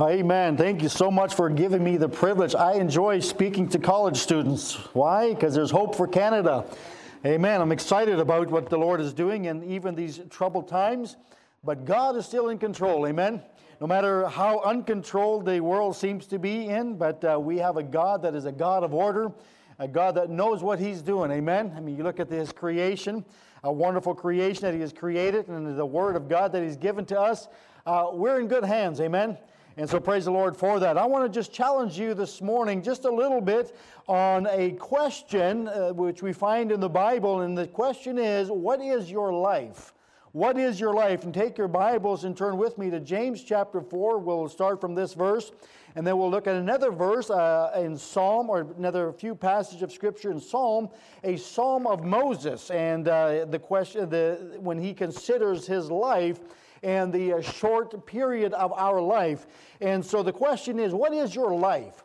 Amen. Thank you so much for giving me the privilege. I enjoy speaking to college students. Why? Because there's hope for Canada. Amen. I'm excited about what the Lord is doing in even these troubled times, but God is still in control. Amen. No matter how uncontrolled the world seems to be in, but uh, we have a God that is a God of order, a God that knows what He's doing. Amen. I mean, you look at His creation, a wonderful creation that He has created, and the Word of God that He's given to us. Uh, we're in good hands. Amen. And so praise the Lord for that. I want to just challenge you this morning just a little bit on a question uh, which we find in the Bible. And the question is, what is your life? What is your life? And take your Bibles and turn with me to James chapter 4. We'll start from this verse. And then we'll look at another verse uh, in Psalm, or another few passages of Scripture in Psalm, a Psalm of Moses, and uh, the question, the, when he considers his life and the uh, short period of our life. And so the question is, what is your life?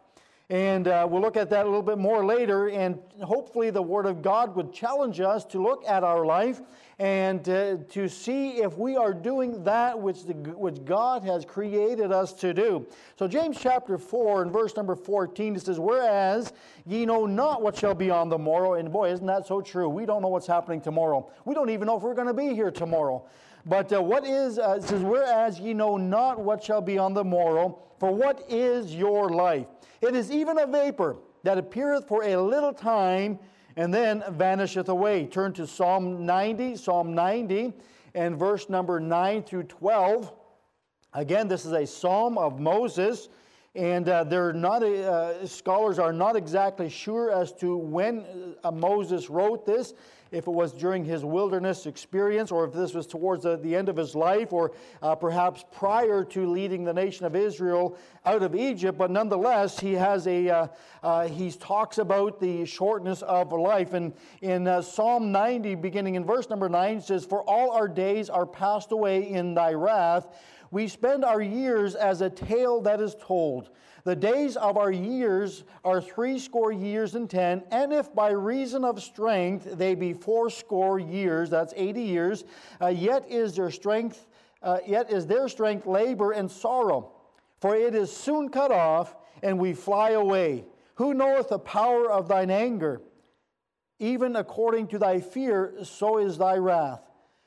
And uh, we'll look at that a little bit more later. And hopefully, the Word of God would challenge us to look at our life and uh, to see if we are doing that which, the, which God has created us to do. So, James chapter 4 and verse number 14, it says, Whereas ye know not what shall be on the morrow. And boy, isn't that so true? We don't know what's happening tomorrow. We don't even know if we're going to be here tomorrow. But uh, what is, uh, says, whereas ye know not what shall be on the morrow, for what is your life? It is even a vapor that appeareth for a little time and then vanisheth away. Turn to Psalm 90, Psalm 90, and verse number 9 through 12. Again, this is a psalm of Moses, and uh, they're not, uh, scholars are not exactly sure as to when uh, Moses wrote this if it was during his wilderness experience or if this was towards the, the end of his life or uh, perhaps prior to leading the nation of Israel out of Egypt. But nonetheless, he has a, uh, uh, he talks about the shortness of life. And in uh, Psalm 90, beginning in verse number 9, says, For all our days are passed away in thy wrath. We spend our years as a tale that is told. The days of our years are threescore years and ten, and if by reason of strength they be fourscore years, that's 80 years, uh, yet is their strength, uh, yet is their strength labor and sorrow. For it is soon cut off, and we fly away. Who knoweth the power of thine anger? Even according to thy fear, so is thy wrath.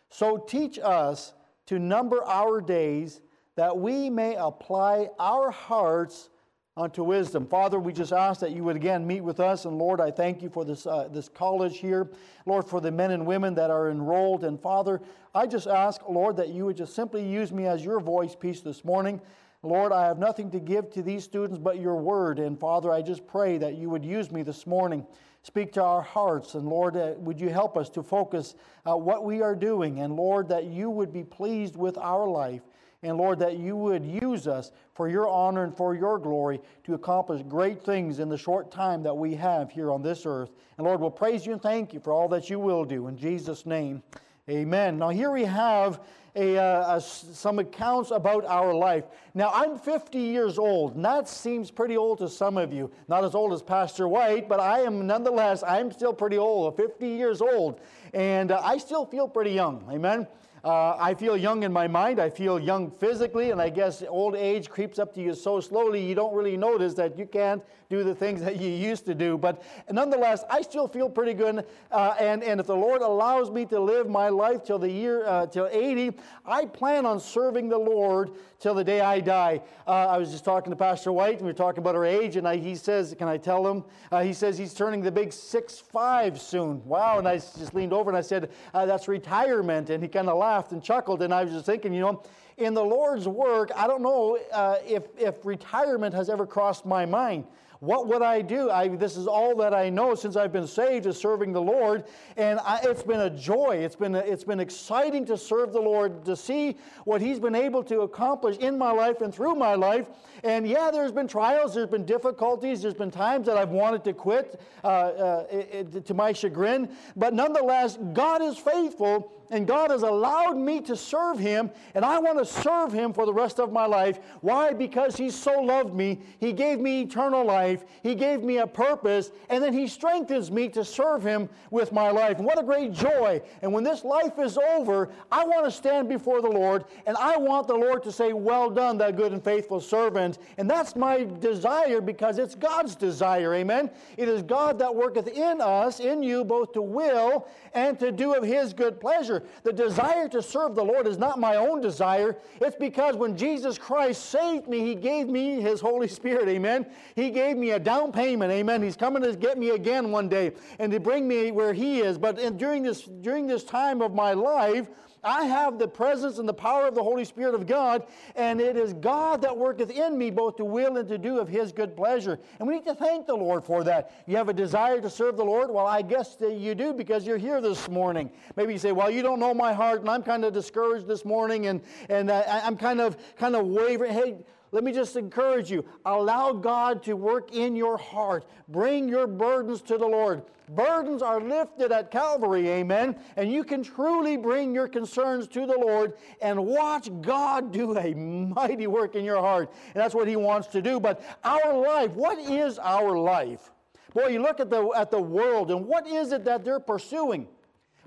So teach us to number our days, that we may apply our hearts unto wisdom. Father, we just ask that you would again meet with us. And Lord, I thank you for this, uh, this college here. Lord, for the men and women that are enrolled. And Father, I just ask, Lord, that you would just simply use me as your voice piece this morning. Lord, I have nothing to give to these students but your word. And Father, I just pray that you would use me this morning. Speak to our hearts. And Lord, uh, would you help us to focus uh, what we are doing? And Lord, that you would be pleased with our life. And Lord, that you would use us for your honor and for your glory to accomplish great things in the short time that we have here on this earth. And Lord, we'll praise you and thank you for all that you will do. In Jesus' name, amen. Now, here we have a, uh, a, some accounts about our life. Now, I'm 50 years old, and that seems pretty old to some of you. Not as old as Pastor White, but I am nonetheless, I'm still pretty old, 50 years old, and uh, I still feel pretty young. Amen. Uh, I feel young in my mind. I feel young physically, and I guess old age creeps up to you so slowly you don't really notice that you can't do the things that you used to do. But nonetheless, I still feel pretty good. Uh, and, and if the Lord allows me to live my life till the year, uh, till 80, I plan on serving the Lord till the day I die. Uh, I was just talking to Pastor White, and we were talking about our age, and I, he says, Can I tell him? Uh, he says he's turning the big six five soon. Wow. And I just leaned over and I said, uh, That's retirement. And he kind of laughed and chuckled, and I was just thinking, you know, in the Lord's work, I don't know uh, if, if retirement has ever crossed my mind. What would I do? I, this is all that I know since I've been saved is serving the Lord, and I, it's been a joy. It's been, a, it's been exciting to serve the Lord, to see what He's been able to accomplish in my life and through my life. And yeah, there's been trials, there's been difficulties, there's been times that I've wanted to quit uh, uh, it, to my chagrin, but nonetheless, God is faithful and God has allowed me to serve Him, and I want to serve Him for the rest of my life. Why? Because He so loved me, He gave me eternal life He gave me a purpose, and then He strengthens me to serve Him with my life. And what a great joy. And when this life is over, I want to stand before the Lord, and I want the Lord to say, Well done, thou good and faithful servant. And that's my desire because it's God's desire. Amen. It is God that worketh in us, in you, both to will and to do of His good pleasure. The desire to serve the Lord is not my own desire. It's because when Jesus Christ saved me, He gave me His Holy Spirit. Amen. He gave me a down payment. Amen. He's coming to get me again one day and to bring me where He is. But in, during this during this time of my life, I have the presence and the power of the Holy Spirit of God, and it is God that worketh in me both to will and to do of His good pleasure. And we need to thank the Lord for that. You have a desire to serve the Lord? Well, I guess that you do because you're here this morning. Maybe you say, Well, you don't know my heart, and I'm kind of discouraged this morning, and, and uh, I'm kind of, kind of wavering. Hey, let me just encourage you. Allow God to work in your heart. Bring your burdens to the Lord. Burdens are lifted at Calvary, amen. And you can truly bring your concerns to the Lord and watch God do a mighty work in your heart. And that's what He wants to do. But our life, what is our life? Boy, you look at the, at the world, and what is it that they're pursuing?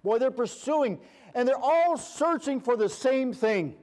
Boy, they're pursuing, and they're all searching for the same thing.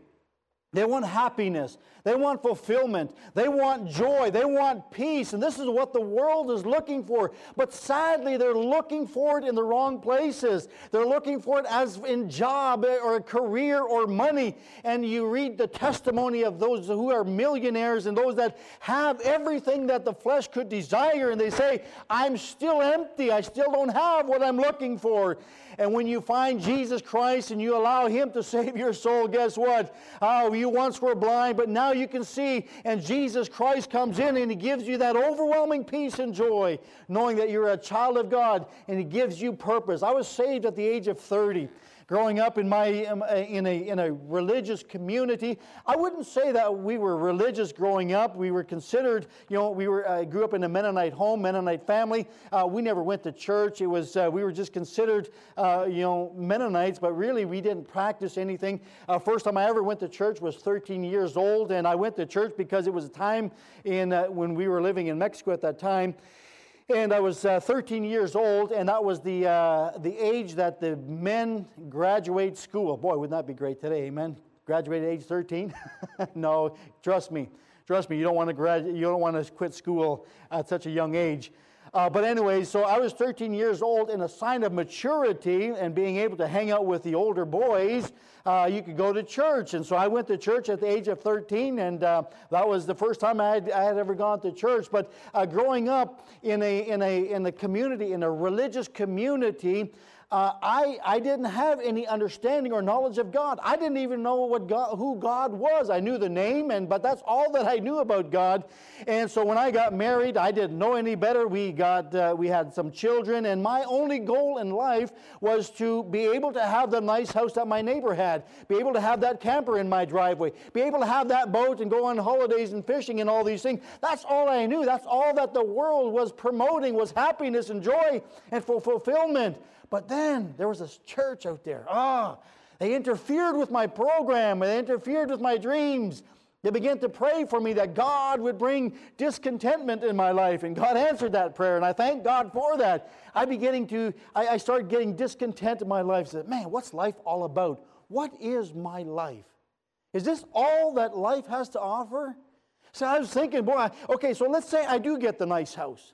They want happiness. They want fulfillment. They want joy. They want peace. And this is what the world is looking for. But sadly, they're looking for it in the wrong places. They're looking for it as in job or a career or money. And you read the testimony of those who are millionaires and those that have everything that the flesh could desire. And they say, I'm still empty. I still don't have what I'm looking for. And when you find Jesus Christ and you allow Him to save your soul, guess what? Oh, you once were blind, but now you can see. And Jesus Christ comes in and He gives you that overwhelming peace and joy, knowing that you're a child of God and He gives you purpose. I was saved at the age of 30 growing up in, my, uh, in, a, in a religious community. I wouldn't say that we were religious growing up. We were considered, you know, we were, I uh, grew up in a Mennonite home, Mennonite family. Uh, we never went to church. It was, uh, we were just considered, uh, you know, Mennonites, but really we didn't practice anything. Uh, first time I ever went to church was 13 years old, and I went to church because it was a time in, when we were living in Mexico at that time. And I was uh, 13 years old, and that was the, uh, the age that the men graduate school. Boy, wouldn't that be great today, amen? Graduate at age 13? no, trust me. Trust me, you don't want to grad- you don't want to quit school at such a young age. Uh, but anyway, so I was 13 years old, and a sign of maturity and being able to hang out with the older boys, uh, you could go to church. And so I went to church at the age of 13, and uh, that was the first time I had, I had ever gone to church. But uh, growing up in a, in, a, in a community, in a religious community, uh, I, I didn't have any understanding or knowledge of God. I didn't even know what God, who God was. I knew the name, and but that's all that I knew about God. And so when I got married, I didn't know any better. We got uh, we had some children, and my only goal in life was to be able to have the nice house that my neighbor had, be able to have that camper in my driveway, be able to have that boat and go on holidays and fishing and all these things. That's all I knew. That's all that the world was promoting was happiness and joy and for fulfillment. But then there was this church out there. Ah, oh, they interfered with my program, they interfered with my dreams. They began to pray for me that God would bring discontentment in my life, and God answered that prayer, and I thank God for that. I beginning to, I, I started getting discontent in my life. I said, man, what's life all about? What is my life? Is this all that life has to offer? So I was thinking, boy, okay, so let's say I do get the nice house.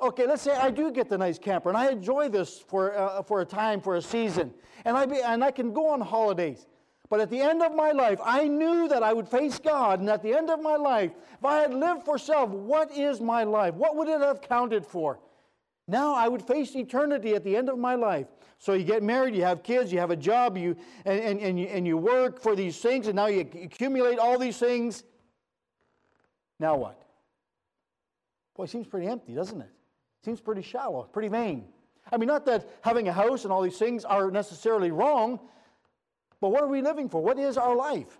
Okay, let's say I do get the nice camper and I enjoy this for, uh, for a time, for a season, and I, be, and I can go on holidays. But at the end of my life, I knew that I would face God, and at the end of my life, if I had lived for self, what is my life? What would it have counted for? Now I would face eternity at the end of my life. So you get married, you have kids, you have a job, you, and, and, and, you, and you work for these things, and now you accumulate all these things. Now what? Boy, it seems pretty empty, doesn't it? Seems pretty shallow, pretty vain. I mean, not that having a house and all these things are necessarily wrong, but what are we living for? What is our life?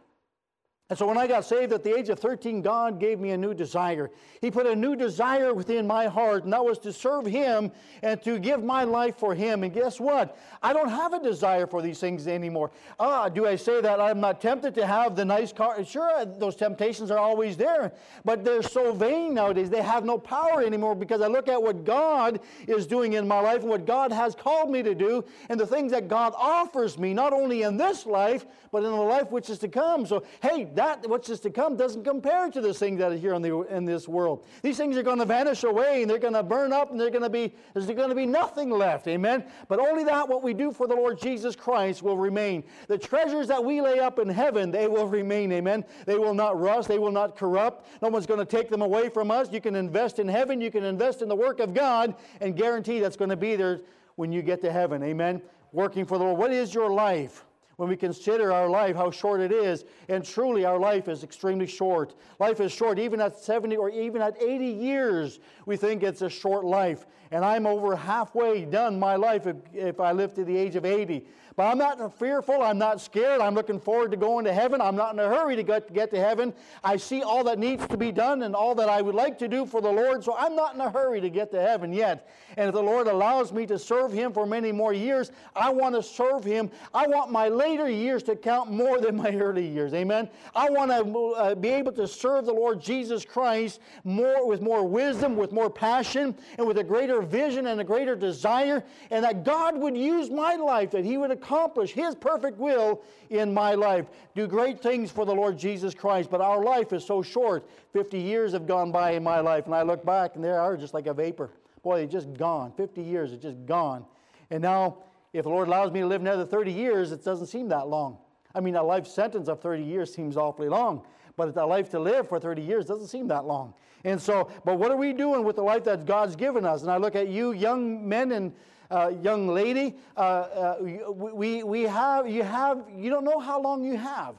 And so when I got saved at the age of 13, God gave me a new desire. He put a new desire within my heart, and that was to serve Him and to give my life for Him. And guess what? I don't have a desire for these things anymore. Ah, do I say that I'm not tempted to have the nice car? Sure, those temptations are always there, but they're so vain nowadays. They have no power anymore because I look at what God is doing in my life and what God has called me to do and the things that God offers me, not only in this life, but in the life which is to come. So, hey, that which is to come doesn't compare to this thing that is here in, the, in this world. These things are going to vanish away and they're going to burn up and they're going to be there's going to be nothing left. Amen. But only that what we do for the Lord Jesus Christ will remain. The treasures that we lay up in heaven, they will remain. Amen. They will not rust, they will not corrupt. No one's going to take them away from us. You can invest in heaven, you can invest in the work of God and guarantee that's going to be there when you get to heaven. Amen. Working for the Lord. What is your life? When we consider our life, how short it is. And truly, our life is extremely short. Life is short. Even at 70 or even at 80 years, we think it's a short life. And I'm over halfway done my life if, if I live to the age of 80. But I'm not fearful. I'm not scared. I'm looking forward to going to heaven. I'm not in a hurry to get, to heaven. I see all that needs to be done and all that I would like to do for the Lord. So I'm not in a hurry to get to heaven yet. And if the Lord allows me to serve Him for many more years, I want to serve Him. I want my later years to count more than my early years. Amen. I want to uh, be able to serve the Lord Jesus Christ more with more wisdom, with more passion, and with a greater vision and a greater desire, and that God would use my life, that He would accomplish His perfect will in my life. Do great things for the Lord Jesus Christ, but our life is so short. 50 years have gone by in my life, and I look back and they are just like a vapor. Boy, they're just gone. 50 years are just gone. And now, if the Lord allows me to live another 30 years, it doesn't seem that long. I mean, a life sentence of 30 years seems awfully long, but a life to live for 30 years doesn't seem that long. And so, but what are we doing with the life that God's given us? And I look at you, young men and uh, young lady, uh, uh, we, we have, you have, you don't know how long you have.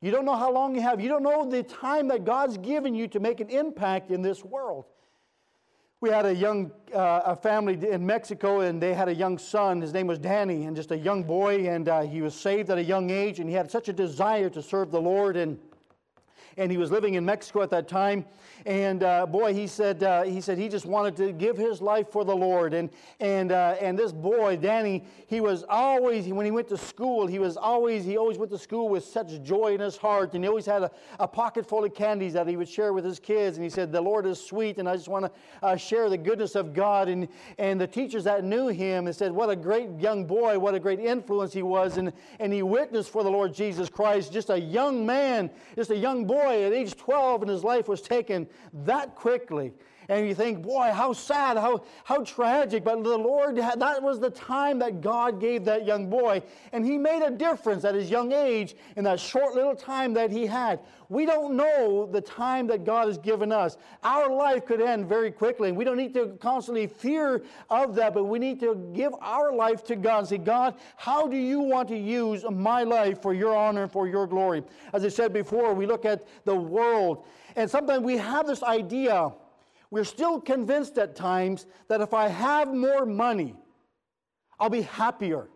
You don't know how long you have. You don't know the time that God's given you to make an impact in this world. We had a young uh, a family in Mexico, and they had a young son. His name was Danny, and just a young boy, and uh, he was saved at a young age, and he had such a desire to serve the Lord. And and he was living in Mexico at that time. And uh, boy, he said uh, he said he just wanted to give his life for the Lord. And and uh, and this boy, Danny, he was always when he went to school, he was always he always went to school with such joy in his heart, and he always had a, a pocket full of candies that he would share with his kids. And he said, "The Lord is sweet, and I just want to uh, share the goodness of God." And and the teachers that knew him and said, "What a great young boy! What a great influence he was!" And and he witnessed for the Lord Jesus Christ, just a young man, just a young boy boy at age 12 and his life was taken that quickly. And you think, boy, how sad, how, how tragic. But the Lord, that was the time that God gave that young boy. And he made a difference at his young age in that short little time that he had. We don't know the time that God has given us. Our life could end very quickly. And we don't need to constantly fear of that, but we need to give our life to God and say, God, how do you want to use my life for your honor and for your glory? As I said before, we look at the world. And sometimes we have this idea we're still convinced at times that if I have more money, I'll be happier.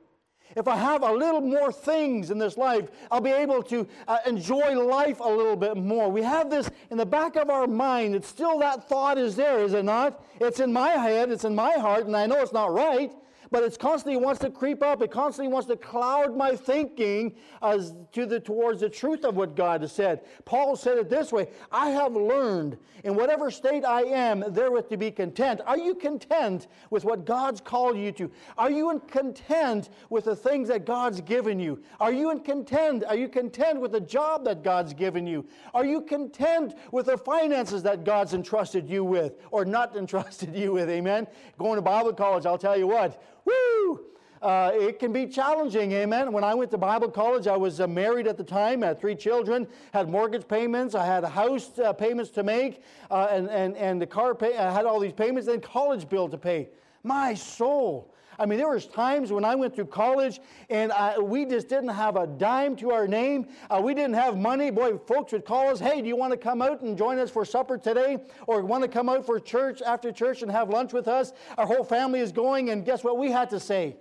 If I have a little more things in this life, I'll be able to uh, enjoy life a little bit more. We have this in the back of our mind. It's still that thought is there, is it not? It's in my head, it's in my heart, and I know it's not right but it constantly wants to creep up. It constantly wants to cloud my thinking as to the, towards the truth of what God has said. Paul said it this way I have learned in whatever state I am, therewith to be content. Are you content with what God's called you to? Are you content with the things that God's given you? Are you content? Are you content with the job that God's given you? Are you content with the finances that God's entrusted you with or not entrusted you with? Amen. Going to Bible college, I'll tell you what, Woo! Uh, it can be challenging, amen. When I went to Bible college, I was uh, married at the time, had three children, had mortgage payments, I had house uh, payments to make, uh, and, and, and the car pay, I had all these payments, then college bill to pay. My soul. I mean, there was times when I went through college and I, we just didn't have a dime to our name. Uh, we didn't have money. Boy, folks would call us, hey, do you want to come out and join us for supper today? Or want to come out for church after church and have lunch with us? Our whole family is going, and guess what we had to say?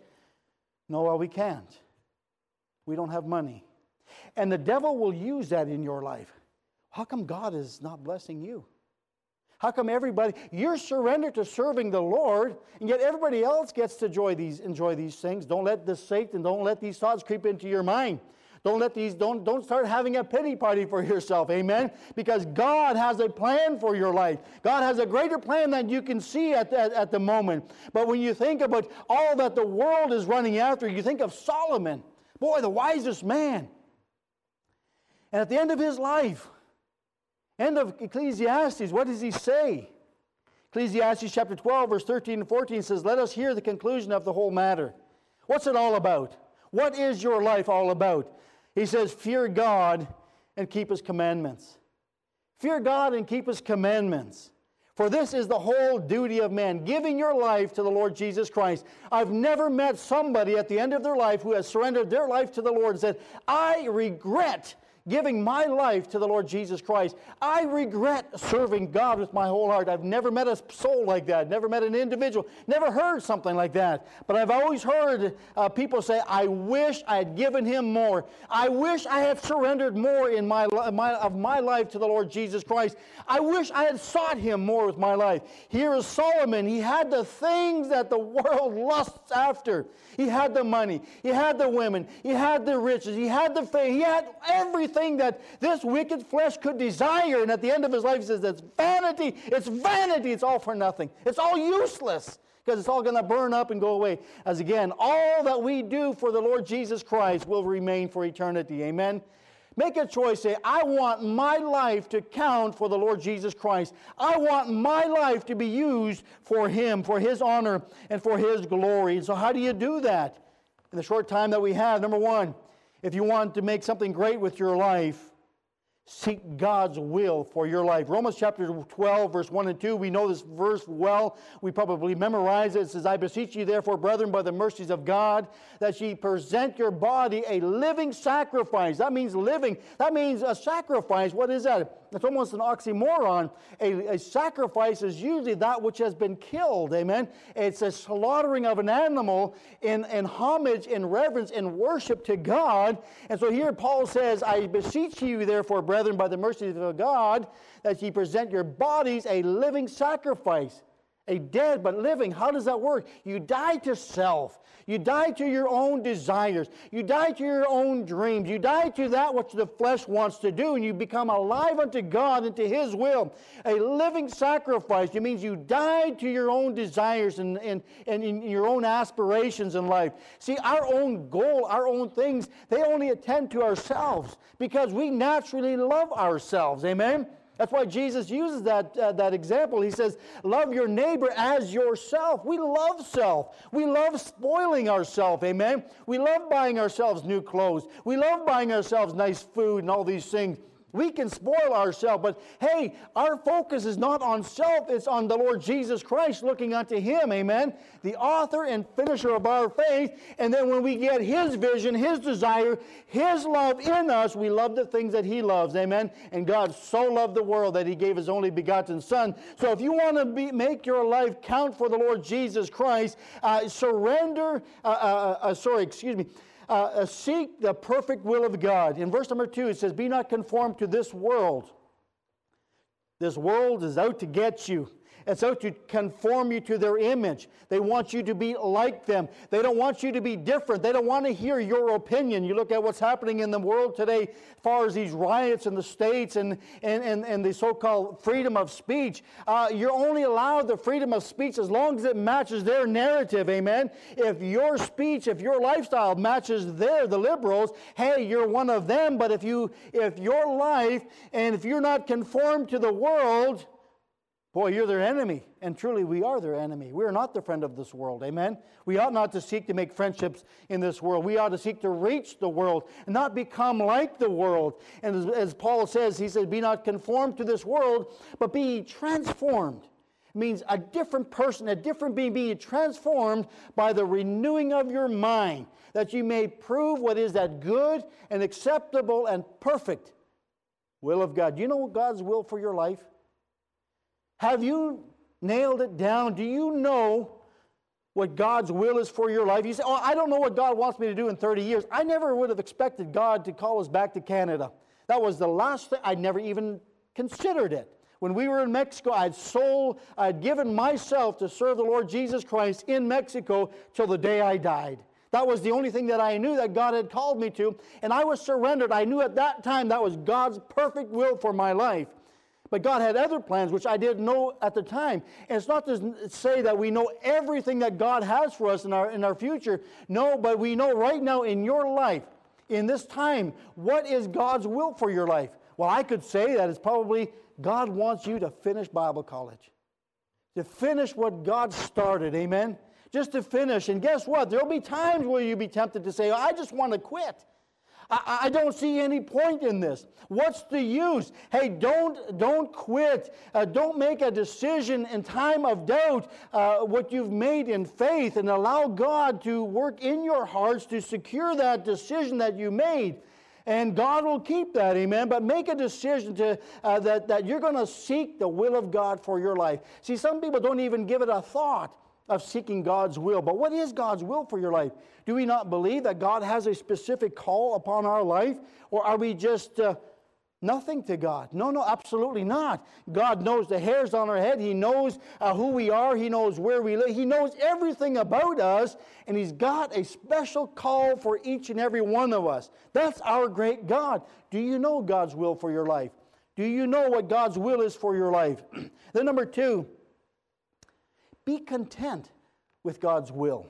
No, well, we can't. We don't have money. And the devil will use that in your life. How come God is not blessing you? How come everybody, you're surrendered to serving the Lord, and yet everybody else gets to enjoy these, enjoy these things? Don't let this Satan, don't let these thoughts creep into your mind. Don't let these, don't, don't start having a pity party for yourself. Amen? Because God has a plan for your life. God has a greater plan than you can see at, at, at the moment. But when you think about all that the world is running after, you think of Solomon. Boy, the wisest man. And at the end of his life, end of Ecclesiastes, what does he say? Ecclesiastes chapter 12, verse 13 and 14 says, Let us hear the conclusion of the whole matter. What's it all about? What is your life all about? He says, Fear God and keep his commandments. Fear God and keep his commandments. For this is the whole duty of man, giving your life to the Lord Jesus Christ. I've never met somebody at the end of their life who has surrendered their life to the Lord and said, I regret giving my life to the Lord Jesus Christ. I regret serving God with my whole heart. I've never met a soul like that, never met an individual, never heard something like that. But I've always heard uh, people say, I wish I had given him more. I wish I had surrendered more in my, my, of my life to the Lord Jesus Christ. I wish I had sought him more with my life. Here is Solomon. He had the things that the world lusts after. He had the money, he had the women, he had the riches, he had the fame, he had everything everything that this wicked flesh could desire. And at the end of his life, he says, It's vanity. It's vanity. It's all for nothing. It's all useless because it's all going to burn up and go away. As again, all that we do for the Lord Jesus Christ will remain for eternity. Amen. Make a choice. Say, I want my life to count for the Lord Jesus Christ. I want my life to be used for Him, for His honor, and for His glory. So, how do you do that? In the short time that we have, number one, if you want to make something great with your life, seek God's will for your life. Romans chapter 12, verse 1 and 2, we know this verse well. We probably memorize it. It says, I beseech you, therefore, brethren, by the mercies of God, that ye present your body a living sacrifice. That means living. That means a sacrifice. What is that? It's almost an oxymoron. A, a, sacrifice is usually that which has been killed. Amen. It's a slaughtering of an animal in, in homage, in reverence, in worship to God. And so here Paul says, I beseech you, therefore, brethren, by the mercies of God, that ye present your bodies a living sacrifice a dead but living. How does that work? You die to self. You die to your own desires. You die to your own dreams. You die to that which the flesh wants to do, and you become alive unto God and to His will. A living sacrifice. It means you die to your own desires and, and, and in your own aspirations in life. See, our own goal, our own things, they only attend to ourselves because we naturally love ourselves. Amen? That's why Jesus uses that, uh, that example. He says, Love your neighbor as yourself. We love self. We love spoiling ourselves, amen? We love buying ourselves new clothes. We love buying ourselves nice food and all these things. We can spoil ourselves, but hey, our focus is not on self, it's on the Lord Jesus Christ, looking unto Him, amen? The author and finisher of our faith. And then when we get His vision, His desire, His love in us, we love the things that He loves, amen? And God so loved the world that He gave His only begotten Son. So if you want to be, make your life count for the Lord Jesus Christ, uh, surrender, uh, uh, uh sorry, excuse me uh, uh, seek the perfect will of God. In verse number two, it says, Be not conformed to this world. This world is out to get you. It's out to conform you to their image. They want you to be like them. They don't want you to be different. They don't want to hear your opinion. You look at what's happening in the world today as far as these riots in the states and, and, and, and the so called freedom of speech. Uh, you're only allowed the freedom of speech as long as it matches their narrative, amen? If your speech, if your lifestyle matches their, the liberals, hey, you're one of them. But if, you, if your life and if you're not conformed to the world, Boy, you're their enemy. And truly, we are their enemy. We are not the friend of this world. Amen? We ought not to seek to make friendships in this world. We ought to seek to reach the world and not become like the world. And as, as Paul says, he says, Be not conformed to this world, but be transformed. It means a different person, a different being, being transformed by the renewing of your mind, that you may prove what is that good and acceptable and perfect will of God. Do you know what God's will for your life? Have you nailed it down? Do you know what God's will is for your life. You say, Oh, I don't know what God wants me to do in 30 years. I never would have expected God to call us back to Canada. That was the last thing, I never even considered it. When we were in Mexico, I'd sold, I'd given myself to serve the Lord Jesus Christ in Mexico till the day I died. That was the only thing that I knew that God had called me to, and I was surrendered. I knew at that time that was God's perfect will for my life. But God had other plans, which I didn't know at the time. And it's not to say that we know everything that God has for us in our, in our future. No, but we know right now in your life, in this time, what is God's will for your life? Well, I could say that it's probably God wants you to finish Bible college, to finish what God started. Amen? Just to finish. And guess what? There'll be times where you'll be tempted to say, I just want to quit. I, I, don't see any point in this. What's the use? Hey, don't, don't quit. Uh, don't make a decision in time of doubt, uh, what you've made in faith, and allow God to work in your hearts to secure that decision that you made. And God will keep that, amen. But make a decision to, uh, that, that you're going to seek the will of God for your life. See, some people don't even give it a thought of seeking God's will. But what is God's will for your life? Do we not believe that God has a specific call upon our life? Or are we just uh, nothing to God? No, no, absolutely not. God knows the hairs on our head. He knows uh, who we are. He knows where we live. He knows everything about us. And He's got a special call for each and every one of us. That's our great God. Do you know God's will for your life? Do you know what God's will is for your life? then, number two, be content with God's will.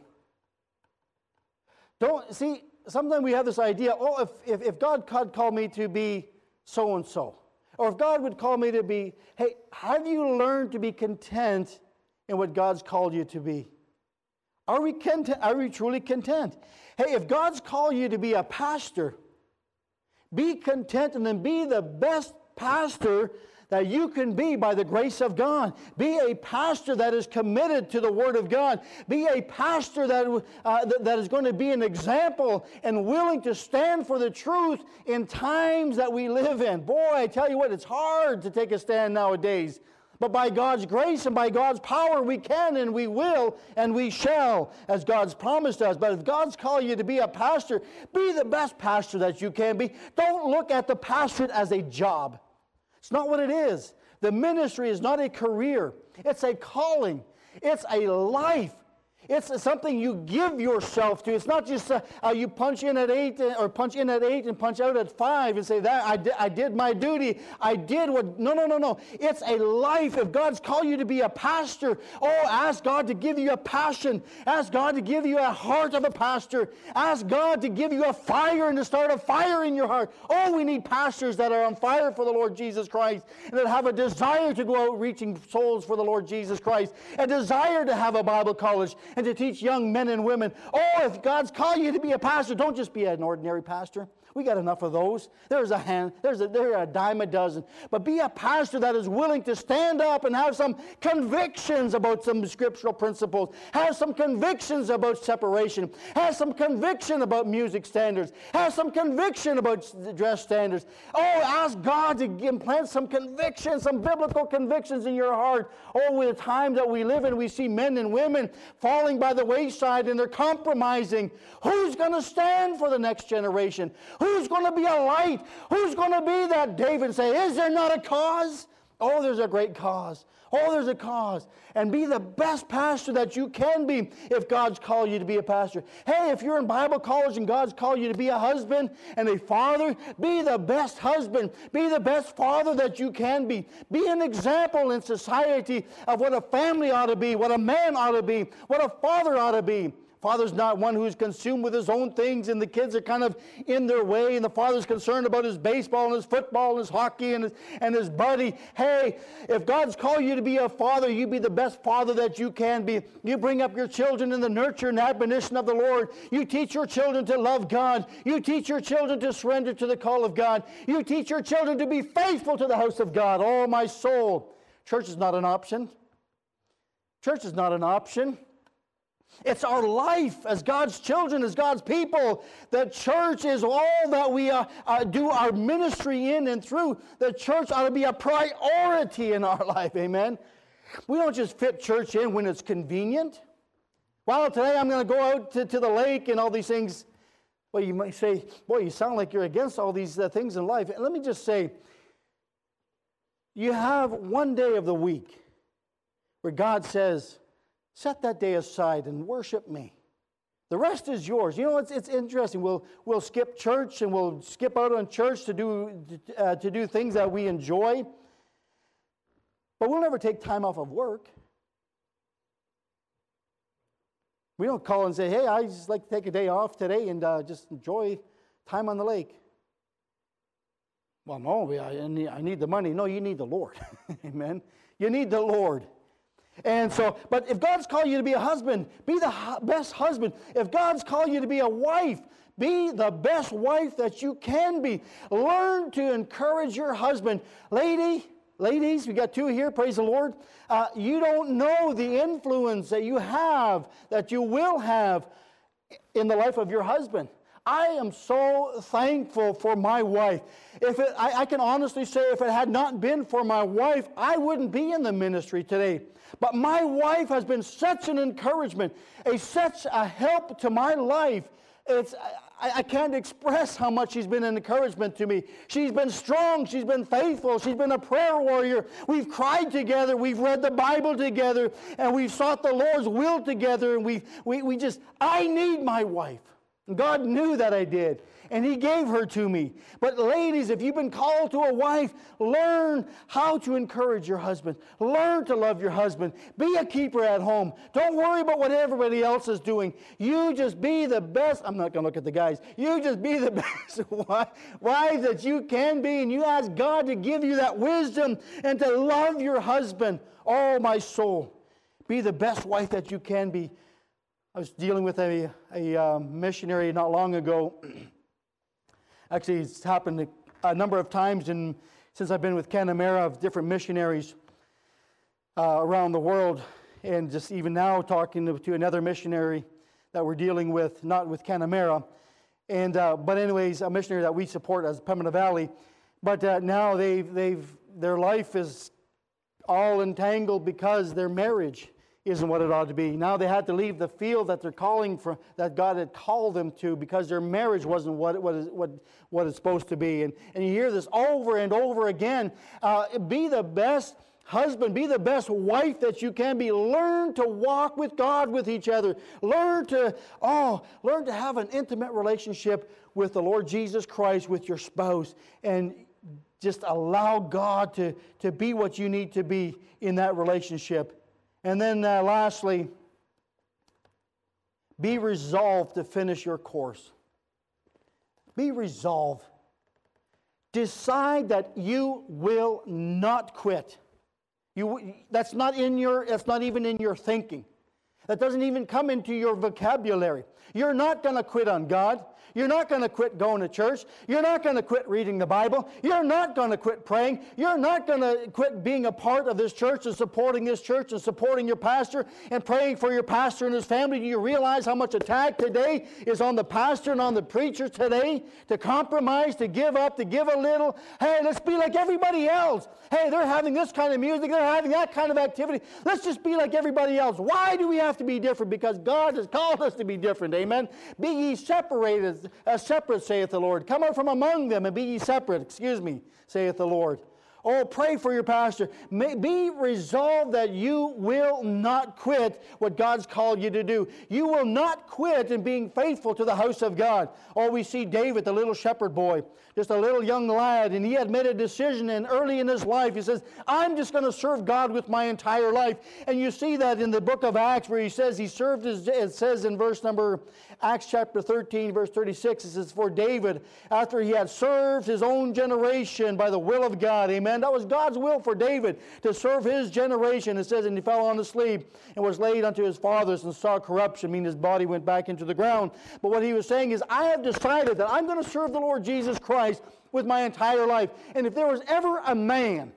Don't see, sometimes we have this idea oh, if, if, if God had called me to be so and so, or if God would call me to be, hey, have you learned to be content in what God's called you to be? Are we, content, are we truly content? Hey, if God's called you to be a pastor, be content and then be the best pastor that you can be by the grace of God. Be a pastor that is committed to the Word of God. Be a pastor that, uh, that, is going to be an example and willing to stand for the truth in times that we live in. Boy, I tell you what, it's hard to take a stand nowadays. But by God's grace and by God's power, we can and we will and we shall, as God's promised us. But if God's calling you to be a pastor, be the best pastor that you can be. Don't look at the pastorate as a job. It's not what it is. The ministry is not a career, it's a calling, it's a life. It's something you give yourself to. It's not just uh, uh, you punch in at eight uh, or punch in at eight and punch out at five and say that I, I did my duty. I did what. No, no, no, no. It's a life. If God's called you to be a pastor, oh, ask God to give you a passion. Ask God to give you a heart of a pastor. Ask God to give you a fire and to start a fire in your heart. Oh, we need pastors that are on fire for the Lord Jesus Christ and that have a desire to go out reaching souls for the Lord Jesus Christ, a desire to have a Bible college to teach young men and women. Oh, if God's called you to be a pastor, don't just be an ordinary pastor. We got enough of those. There's a hand, there's a, there are a dime a dozen. But be a pastor that is willing to stand up and have some convictions about some scriptural principles, have some convictions about separation, have some conviction about music standards, have some conviction about dress standards. Oh, ask God to implant some convictions, some biblical convictions in your heart. Oh, with the time that we live in, we see men and women falling by the wayside and they're compromising. Who's going to stand for the next generation? Who's going to be a light? Who's going to be that David say, Is there not a cause? Oh, there's a great cause. Oh, there's a cause. And be the best pastor that you can be if God's called you to be a pastor. Hey, if you're in Bible college and God's called you to be a husband and a father, be the best husband. Be the best father that you can be. Be an example in society of what a family ought to be, what a man ought to be, what a father ought to be. Father's not one who's consumed with his own things, and the kids are kind of in their way, and the father's concerned about his baseball and his football and his hockey and his, and his buddy. Hey, if God's called you to be a father, you be the best father that you can be. You bring up your children in the nurture and admonition of the Lord. You teach your children to love God. You teach your children to surrender to the call of God. You teach your children to be faithful to the house of God. Oh, my soul. Church is not an option. Church is not an option. It's our life as God's children, as God's people. The church is all that we uh, uh, do our ministry in and through. The church ought to be a priority in our life. Amen. We don't just fit church in when it's convenient. Well, today I'm going to go out to, to the lake and all these things. Well, you might say, boy, you sound like you're against all these uh, things in life. And let me just say, you have one day of the week where God says, set that day aside and worship me. The rest is yours. You know, it's, it's interesting. We'll, we'll skip church and we'll skip out on church to do, uh, to do things that we enjoy, but we'll never take time off of work. We don't call and say, hey, I just like to take a day off today and uh, just enjoy time on the lake. Well, no, I need, I need the money. No, you need the Lord. Amen. You need the Lord. And so, but if God's called you to be a husband, be the best husband. If God's called you to be a wife, be the best wife that you can be. Learn to encourage your husband. Lady, ladies, we got two here, praise the Lord. Uh, you don't know the influence that you have, that you will have in the life of your husband. I am so thankful for my wife. If it, I, I, can honestly say, if it had not been for my wife, I wouldn't be in the ministry today. But my wife has been such an encouragement, a such a help to my life. It's, I, I can't express how much she's been an encouragement to me. She's been strong. She's been faithful. She's been a prayer warrior. We've cried together. We've read the Bible together. And we've sought the Lord's will together. And we, we, we just, I need my wife. God knew that I did and He gave her to me. But, ladies, if you've been called to a wife, learn how to encourage your husband. Learn to love your husband. Be a keeper at home. Don't worry about what everybody else is doing. You just be the best. I'm not going to look at the guys. You just be the best wife that you can be, and you ask God to give you that wisdom and to love your husband. Oh, my soul. Be the best wife that you can be. I was dealing with a, a uh, missionary not long ago. Actually, it's happened a number of times in, since I've been with Canamera of different missionaries uh, around the world. And just even now, talking to, to, another missionary that we're dealing with, not with Canamera. And, uh, but, anyways, a missionary that we support as Pembina Valley. But uh, now they've, they've, their life is all entangled because their marriage isn't what it ought to be. Now they had to leave the field that they're calling for, that God had called them to, because their marriage wasn't what, what, is, what, what it's supposed to be. And, and you hear this over and over again. Uh, be the best husband, be the best wife that you can be. Learn to walk with God with each other. Learn to, oh, learn to have an intimate relationship with the Lord Jesus Christ, with your spouse. And just allow God to, to be what you need to be in that relationship. And then uh, lastly, be resolved to finish your course. Be resolved. Decide that you will not quit. You, that's not in your, that's not even in your thinking. That doesn't even come into your vocabulary. You're not going to quit on God. You're not going to quit going to church. You're not going to quit reading the Bible. You're not going to quit praying. You're not going to quit being a part of this church and supporting this church and supporting your pastor and praying for your pastor and his family. Do you realize how much attack today is on the pastor and on the preacher today to compromise, to give up, to give a little? Hey, let's be like everybody else. Hey, they're having this kind of music, they're having that kind of activity. Let's just be like everybody else. Why do we have to be different? Because God has called us to be different. Amen. Be ye separated uh, separate, saith the Lord. Come out from among them and be ye separate, excuse me, saith the Lord. Oh, pray for your pastor. May, be resolved that you will not quit what God's called you to do. You will not quit in being faithful to the house of God. Oh, we see David, the little shepherd boy, just a little young lad, and he had made a decision, and early in his life, he says, I'm just going to serve God with my entire life. And you see that in the book of Acts, where he says he served, his, it says in verse number, Acts chapter 13, verse 36, it says, For David, after he had served his own generation by the will of God, amen Amen. That was God's will for David to serve his generation. It says, and he fell on his sleep and was laid unto his fathers and saw corruption, meaning his body went back into the ground. But what he was saying is, I have decided that I'm going to serve the Lord Jesus Christ with my entire life. And if there was ever a man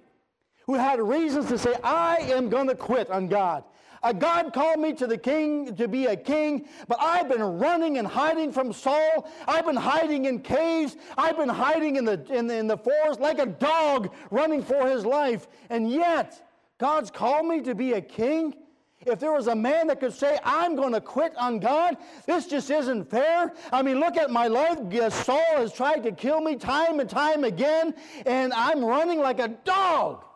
who had reasons to say, I am going to quit on God, Uh, God called me to the king to be a king, but I've been running and hiding from Saul. I've been hiding in caves. I've been hiding in the, in the, in the forest like a dog running for his life. And yet, God's called me to be a king. If there was a man that could say, I'm going to quit on God, this just isn't fair. I mean, look at my life. Saul has tried to kill me time and time again, and I'm running like a dog.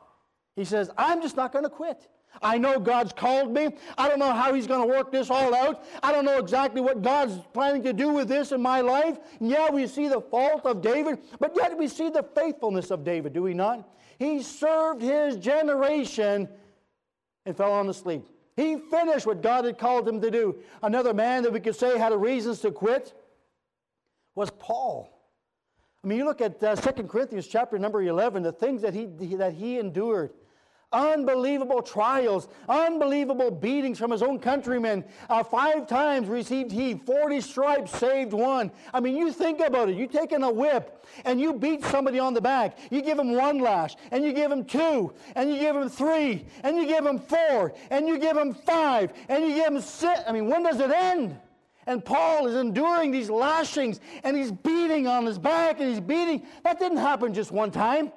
He says, I'm just not going to quit. I know God's called me. I don't know how He's going to work this all out. I don't know exactly what God's planning to do with this in my life. Yeah, we see the fault of David, but yet we see the faithfulness of David, do we not? He served his generation and fell on asleep. He finished what God had called him to do. Another man that we could say had reasons to quit was Paul. I mean, you look at uh, 2 Corinthians chapter number 11, the things that he, that he endured unbelievable trials, unbelievable beatings from his own countrymen. Uh, five times received he, 40 stripes saved one. I mean, you think about it. You taking a whip and you beat somebody on the back. You give him one lash, and you give him two, and you give him three, and you give him four, and you give him five, and you give him six. I mean, when does it end? And Paul is enduring these lashings and he's beating on his back and he's beating. That didn't happen just one time.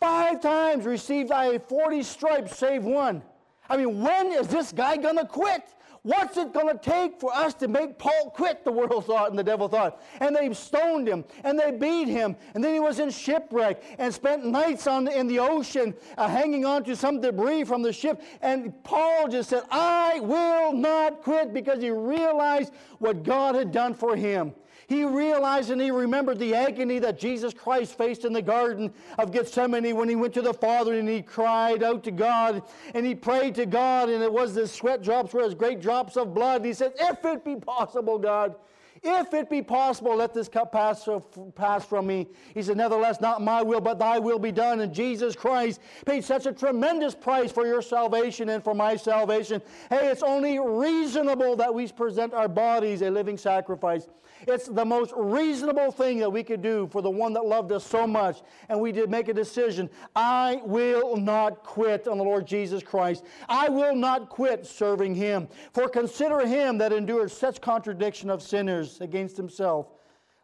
Five times received I 40 stripes, save one. I mean, when is this guy going to quit? What's it going to take for us to make Paul quit? The world thought and the devil thought. And they stoned him and they beat him. And then he was in shipwreck and spent nights on, in the ocean uh, hanging on to some debris from the ship. And Paul just said, I will not quit because he realized what God had done for him. He realized and he remembered the agony that Jesus Christ faced in the Garden of Gethsemane when he went to the Father and he cried out to God and he prayed to God, and it was the sweat drops were as great drops of blood. And he said, If it be possible, God, if it be possible, let this cup pass, pass from me. He said, Nevertheless, not my will, but thy will be done. And Jesus Christ paid such a tremendous price for your salvation and for my salvation. Hey, it's only reasonable that we present our bodies a living sacrifice. It's the most reasonable thing that we could do for the one that loved us so much. And we did make a decision. I will not quit on the Lord Jesus Christ. I will not quit serving him. For consider him that endured such contradiction of sinners against himself,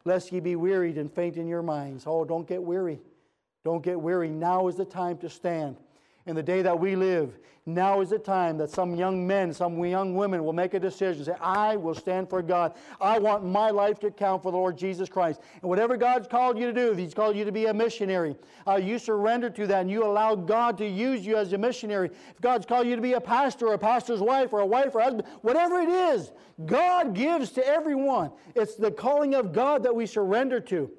lest ye be wearied and faint in your minds. Oh, don't get weary. Don't get weary. Now is the time to stand in the day that we live, now is the time that some young men, some young women will make a decision. Say, I will stand for God. I want my life to count for the Lord Jesus Christ. And whatever God's called you to do, He's called you to be a missionary, uh, you surrender to that and you allow God to use you as a missionary. If God's called you to be a pastor or a pastor's wife or a wife or husband, whatever it is, God gives to everyone. It's the calling of God that we surrender to.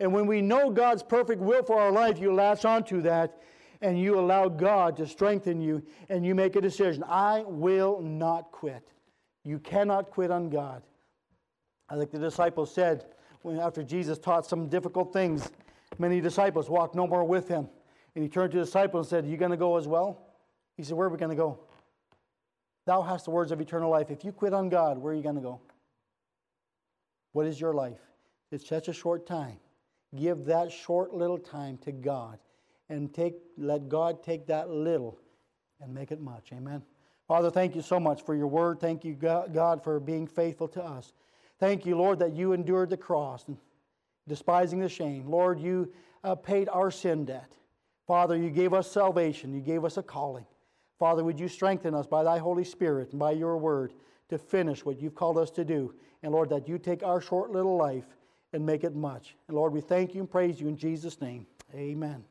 And when we know God's perfect will for our life, you latch onto that and you allow God to strengthen you and you make a decision. I will not quit. You cannot quit on God. I think the disciples said, when, after Jesus taught some difficult things, many disciples walked no more with him. And he turned to the disciples and said, Are you going to go as well? He said, Where are we going to go? Thou hast the words of eternal life. If you quit on God, where are you going to go? What is your life? It's such a short time. Give that short little time to God and take, let God take that little and make it much. Amen. Father, thank you so much for your word. Thank you, God, for being faithful to us. Thank you, Lord, that you endured the cross, and despising the shame. Lord, you uh, paid our sin debt. Father, you gave us salvation. You gave us a calling. Father, would you strengthen us by thy Holy Spirit and by your word to finish what you've called us to do. And Lord, that you take our short little life and make it much. And Lord, we thank you and praise you in Jesus' name. Amen.